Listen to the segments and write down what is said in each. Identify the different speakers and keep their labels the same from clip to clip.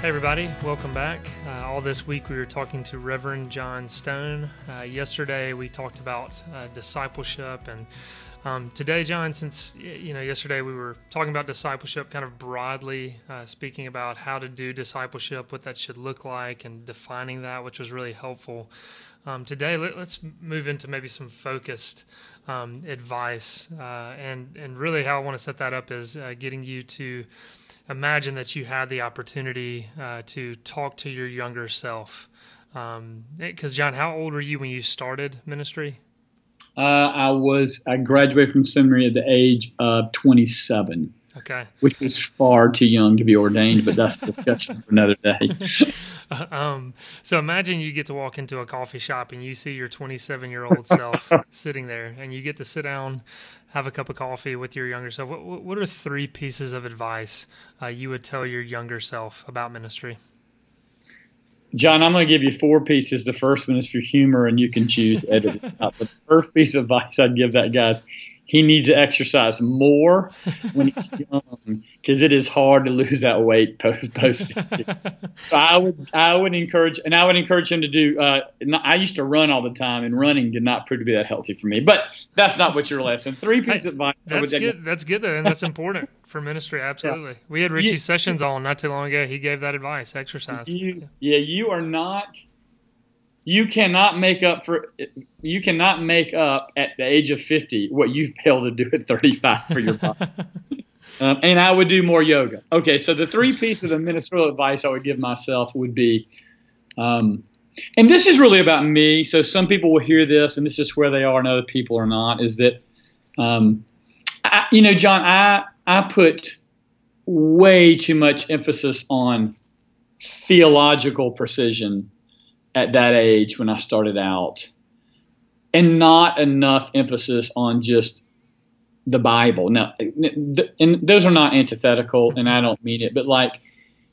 Speaker 1: Hey, everybody, welcome back. Uh, all this week we were talking to Reverend John Stone. Uh, yesterday we talked about uh, discipleship, and um, today, John, since you know, yesterday we were talking about discipleship kind of broadly, uh, speaking about how to do discipleship, what that should look like, and defining that, which was really helpful. Um, today, let, us move into maybe some focused um, advice, uh, and and really how I want to set that up is uh, getting you to imagine that you had the opportunity uh, to talk to your younger self. Because, John, how old were you when you started ministry?
Speaker 2: Uh, I was I graduated from seminary at the age of 27,
Speaker 1: Okay.
Speaker 2: which is far too young to be ordained, but that's a discussion for another day.
Speaker 1: um, so imagine you get to walk into a coffee shop and you see your 27 year old self sitting there, and you get to sit down, have a cup of coffee with your younger self. What, what- are three pieces of advice uh, you would tell your younger self about ministry?
Speaker 2: John, I'm going to give you four pieces. The first one is for humor, and you can choose the first piece of advice I'd give that guy is he needs to exercise more when he's young because it is hard to lose that weight post post. 50. So I would I would encourage and I would encourage him to do. Uh, I used to run all the time, and running did not prove to be that healthy for me. But that's not what your lesson. Three pieces of advice.
Speaker 1: That's good. That's good, though, and that's important for ministry. Absolutely. We had Richie
Speaker 2: You-
Speaker 1: Sessions on not too long ago. He gave that advice: exercise.
Speaker 2: You, yeah, you are not. You cannot make up for. You cannot make up at the age of fifty what you failed to do at thirty-five for your body. um, and I would do more yoga. Okay, so the three pieces of ministerial advice I would give myself would be, um, and this is really about me. So some people will hear this, and this is where they are, and other people are not. Is that, um, I, you know, John, I I put way too much emphasis on theological precision at that age when I started out, and not enough emphasis on just the Bible. Now, and those are not antithetical, and I don't mean it, but like,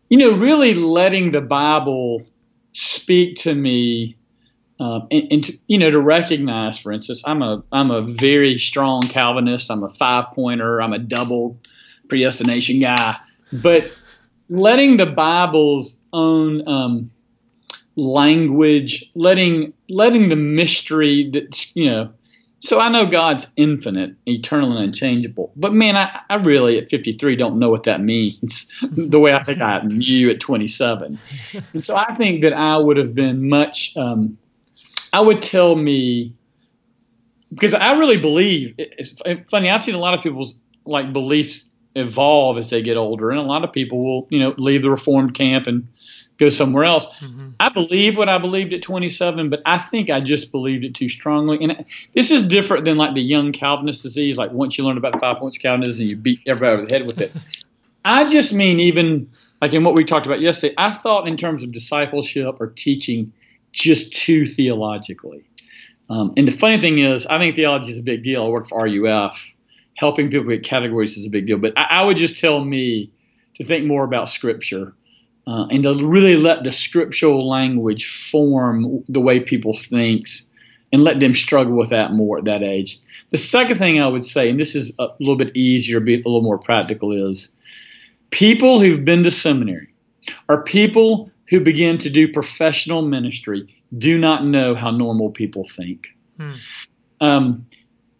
Speaker 2: you know, really letting the Bible speak to me. Um, and, and to, you know to recognize, for instance, I'm a I'm a very strong Calvinist. I'm a five pointer. I'm a double predestination guy. But letting the Bible's own um, language, letting letting the mystery that you know. So I know God's infinite, eternal, and unchangeable. But man, I, I really at 53 don't know what that means. the way I think I knew at 27. And so I think that I would have been much. Um, I would tell me because I really believe. It's funny. I've seen a lot of people's like beliefs evolve as they get older, and a lot of people will, you know, leave the reformed camp and go somewhere else.
Speaker 1: Mm-hmm.
Speaker 2: I believe what I believed at 27, but I think I just believed it too strongly. And this is different than like the young Calvinist disease. Like once you learn about five points of Calvinism, and you beat everybody over the head with it. I just mean even like in what we talked about yesterday. I thought in terms of discipleship or teaching, just too theologically. Um, and the funny thing is, I think theology is a big deal. I work for RUF. Helping people get categories is a big deal. But I, I would just tell me to think more about Scripture uh, and to really let the scriptural language form the way people thinks and let them struggle with that more at that age. The second thing I would say, and this is a little bit easier, be a little more practical, is people who've been to seminary or people who begin to do professional ministry do not know how normal people think.
Speaker 1: Hmm.
Speaker 2: Um,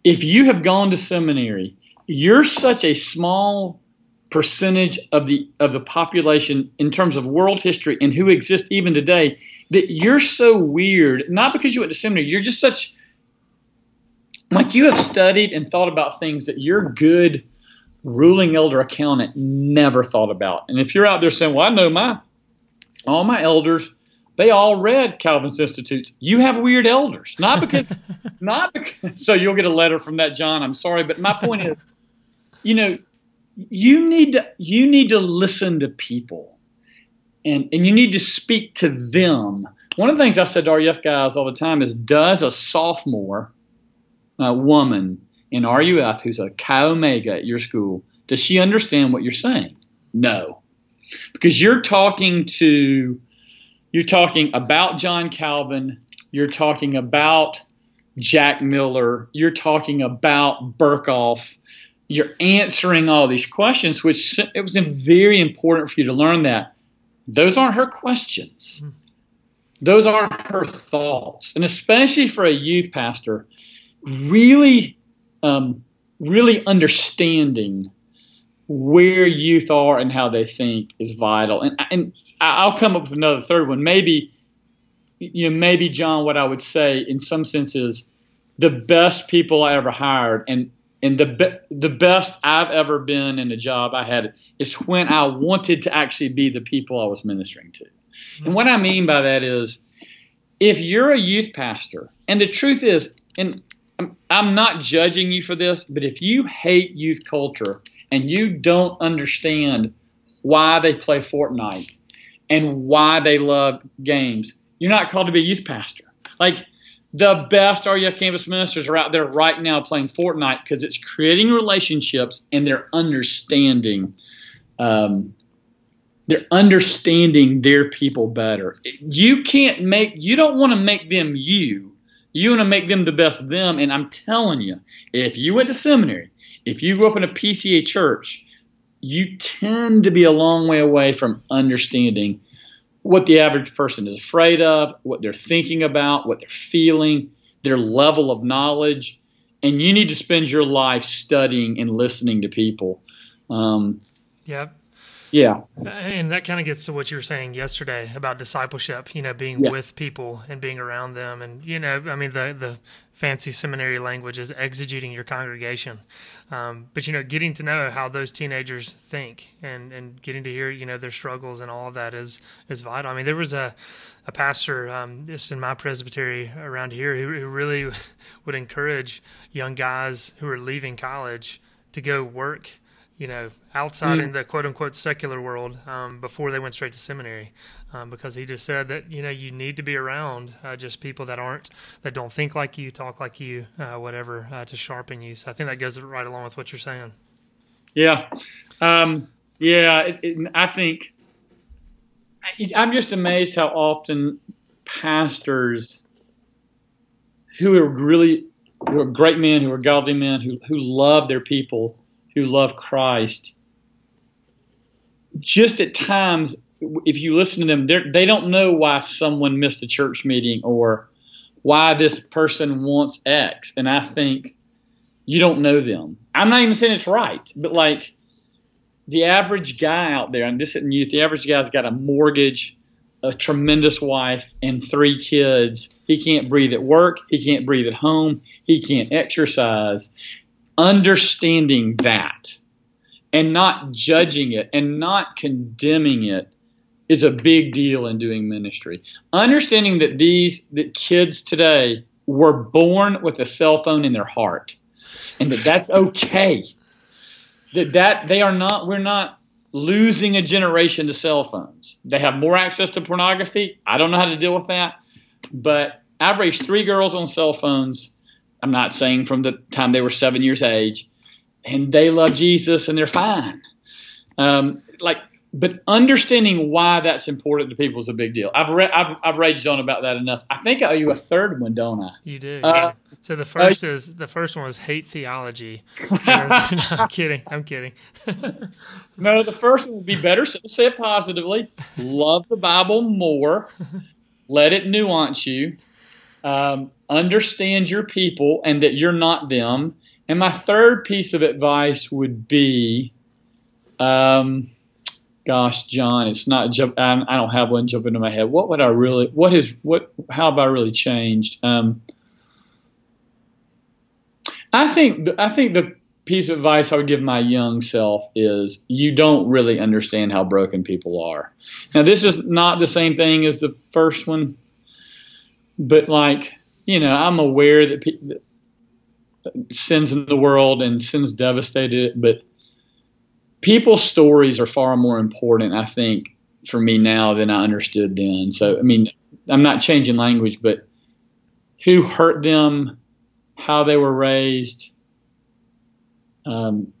Speaker 2: if you have gone to seminary, you're such a small percentage of the of the population in terms of world history and who exists even today that you're so weird not because you went to seminary you're just such like you have studied and thought about things that your good ruling elder accountant never thought about and if you're out there saying well i know my all my elders they all read Calvin's Institutes. You have weird elders, not because, not because. So you'll get a letter from that, John. I'm sorry, but my point is, you know, you need to you need to listen to people, and and you need to speak to them. One of the things I said to RUF guys all the time is, does a sophomore uh, woman in RUF who's a Chi Omega at your school, does she understand what you're saying? No, because you're talking to you're talking about John Calvin, you're talking about Jack Miller, you're talking about Berkhof, you're answering all these questions, which it was very important for you to learn that. Those aren't her questions. Those aren't her thoughts. And especially for a youth pastor, really, um, really understanding where youth are and how they think is vital. And, and I'll come up with another third one. Maybe, you know, maybe John, what I would say in some senses, the best people I ever hired, and and the be- the best I've ever been in a job I had is when I wanted to actually be the people I was ministering to. And what I mean by that is, if you're a youth pastor, and the truth is, and I'm, not judging you for this, but if you hate youth culture and you don't understand why they play Fortnite and why they love games. You're not called to be a youth pastor. Like the best RUF campus ministers are out there right now playing Fortnite because it's creating relationships and they're understanding. Um, they're understanding their people better. You can't make. You don't want to make them you. You want to make them the best them. And I'm telling you, if you went to seminary, if you grew up in a PCA church, you tend to be a long way away from understanding what the average person is afraid of, what they're thinking about, what they're feeling, their level of knowledge. And you need to spend your life studying and listening to people. Um,
Speaker 1: Yep.
Speaker 2: Yeah.
Speaker 1: And that kind of gets to what you were saying yesterday about discipleship, you know, being
Speaker 2: Yeah.
Speaker 1: with people and being around them. And, you know, I mean, the, the fancy seminary language is exegeting your congregation. Um, but, you know, getting to know how those teenagers think and, and getting to hear, you know, their struggles and all of that is, is vital. I mean, there was a, a pastor um, just in my presbytery around here who, who really would encourage young guys who are leaving college to go work you know, outside in the quote unquote secular world um, before they went straight to seminary, um, because he just said that you know you need to be around uh, just people that aren't that don't think like you, talk like you, uh, whatever, uh, to sharpen you. So I think that goes right along with what you're saying.
Speaker 2: Yeah, um, yeah. It, it, I think I'm just amazed how often pastors who are really who are great men, who are godly men, who who love their people, who love Christ, just at times, if you listen to them, they don't know why someone missed a church meeting or why this person wants X, and I think you don't know them. I'm not even saying it's right, but like the average guy out there, and this isn't youth, the average guy's got a mortgage, a tremendous wife, and three kids. He can't breathe at work. He can't breathe at home. He can't exercise. Understanding that and not judging it and not condemning it is a big deal in doing ministry. Understanding that these that kids today were born with a cell phone in their heart and that that's okay. That that they are not we're not losing a generation to cell phones. They have more access to pornography. I don't know how to deal with that, but I've raised three girls on cell phones. I'm not saying from the time they were seven years age, and they love Jesus and they're fine. Um, like, but understanding why that's important to people is a big deal. I've re- I've, I've raged on about that enough. I think I owe you a third one, don't I?
Speaker 1: You do.
Speaker 2: Uh,
Speaker 1: so the first is the first one was hate theology. no, I'm kidding. I'm kidding.
Speaker 2: No, the first one would be better so say it positively. Love the Bible more. Let it nuance you. Um, understand your people and that you're not them. And my third piece of advice would be, um, gosh, John, it's not. Jump, I, I don't have one jump into my head. What would I really? What is? What? How have I really changed? Um, I think. I think the piece of advice I would give my young self is you don't really understand how broken people are. Now, this is not the same thing as the first one, but like, you know, I'm aware that, pe- that sin's in the world and sin's devastated it, but people's stories are far more important, I think, for me now than I understood then. So, I mean, I'm not changing language, but who hurt them, how they were raised, um,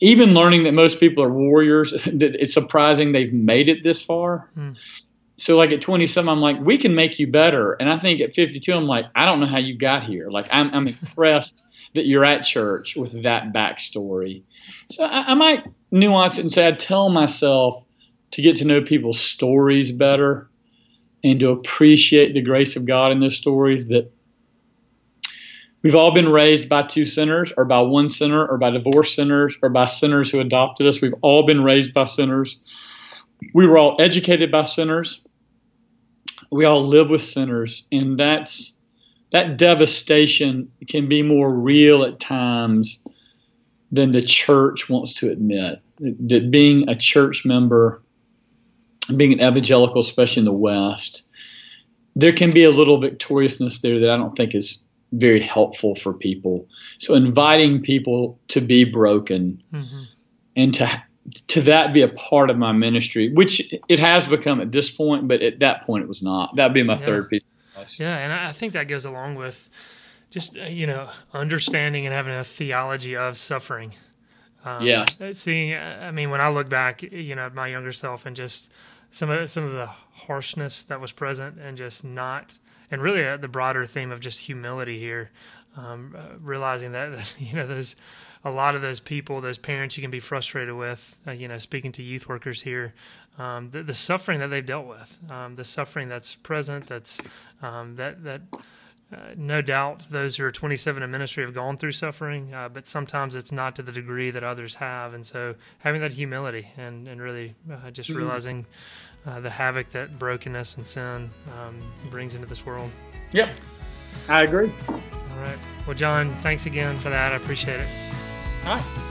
Speaker 2: even learning that most people are warriors, it's surprising they've made it this far.
Speaker 1: Hmm.
Speaker 2: So, like at 27, I'm like, we can make you better. And I think at 52, I'm like, I don't know how you got here. Like, I'm, I'm impressed that you're at church with that backstory. So, I, I might nuance it and say, I tell myself to get to know people's stories better and to appreciate the grace of God in those stories that We've all been raised by two sinners, or by one sinner, or by divorced sinners, or by sinners who adopted us. We've all been raised by sinners. We were all educated by sinners. We all live with sinners, and that's that devastation can be more real at times than the church wants to admit. That being a church member, being an evangelical, especially in the West, there can be a little victoriousness there that I don't think is very helpful for people. So inviting people to be broken
Speaker 1: Mm-hmm.
Speaker 2: and to to that be a part of my ministry, which it has become at this point, but at that point it was not. That'd be my
Speaker 1: Yeah.
Speaker 2: third piece. of advice.
Speaker 1: Yeah, and I think that goes along with just uh, you know understanding and having a theology of suffering. Um,
Speaker 2: Yes.
Speaker 1: Seeing, uh, I mean, when I look back, you know, at my younger self and just some of some of the harshness that was present, and just not, and really uh, the broader theme of just humility here, um, uh, realizing that, you know there's a lot of those people, those parents you can be frustrated with. Uh, you know, speaking to youth workers here, um, the, the suffering that they've dealt with, um, the suffering that's present, that's um, that that uh, no doubt those who are 27 in ministry have gone through suffering, uh, but sometimes it's not to the degree that others have. And so having that humility and, and really uh, just realizing uh, the havoc that brokenness and sin um, brings into this world.
Speaker 2: Yep. I agree.
Speaker 1: All right. Well, John, thanks again for that. I appreciate it.
Speaker 2: All right.